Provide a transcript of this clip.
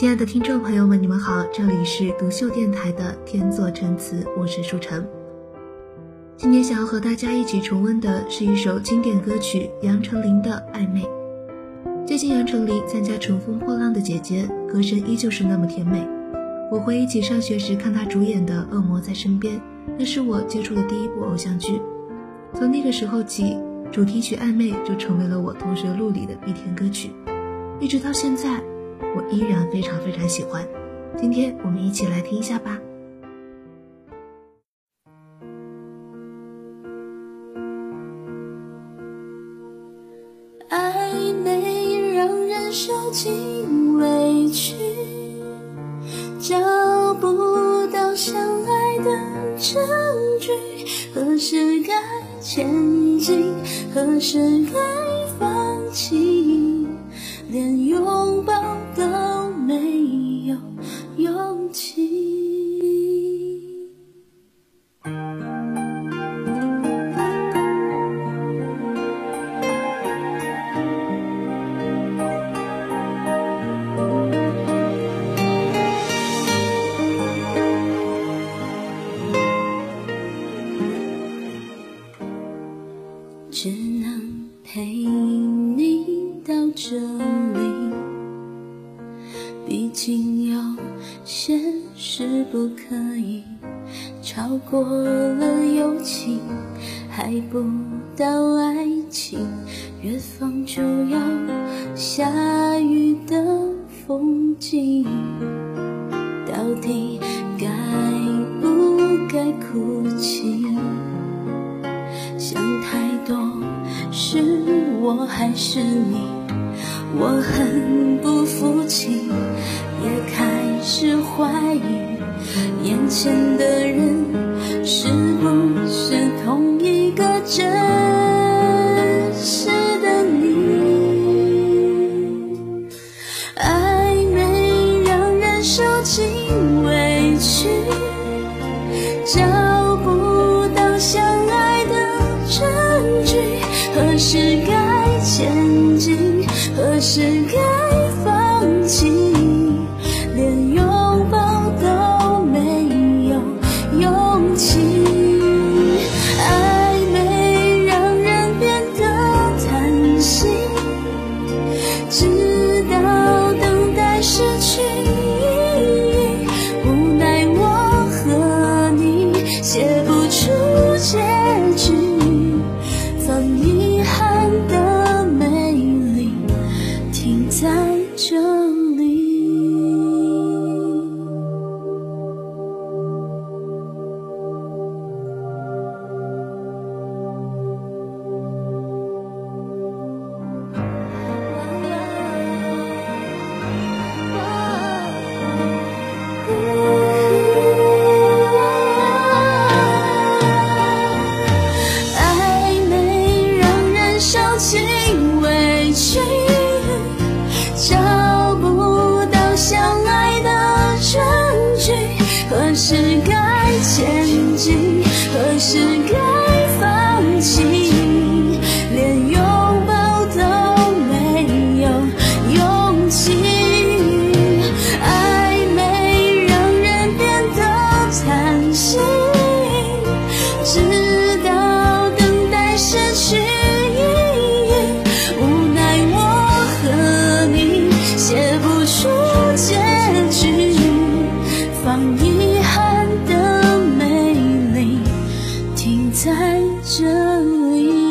亲爱的听众朋友们，你们好，这里是独秀电台的天作陈词，我是舒晨。今天想要和大家一起重温的是一首经典歌曲杨丞琳的《暧昧》。最近杨丞琳参加《乘风破浪的姐姐》，歌声依旧是那么甜美。我回忆起上学时看她主演的《恶魔在身边》，那是我接触的第一部偶像剧。从那个时候起，主题曲《暧昧》就成为了我同学录里的必填歌曲，一直到现在。我依然非常非常喜欢，今天我们一起来听一下吧。暧昧让人受尽委屈，找不到相爱的证据，何时该前进，何时该放弃，连拥抱。没有勇气。只能陪你到这里。毕竟有些事不可以超过了友情，还不到爱情，远方就要下雨的风景，到底该不该哭泣？想太多，是我还是你？我很不服气也开始怀疑眼前的人是不是同一个真实的你？暧昧让人受尽委屈找不到相爱的证据何时给盛开这一。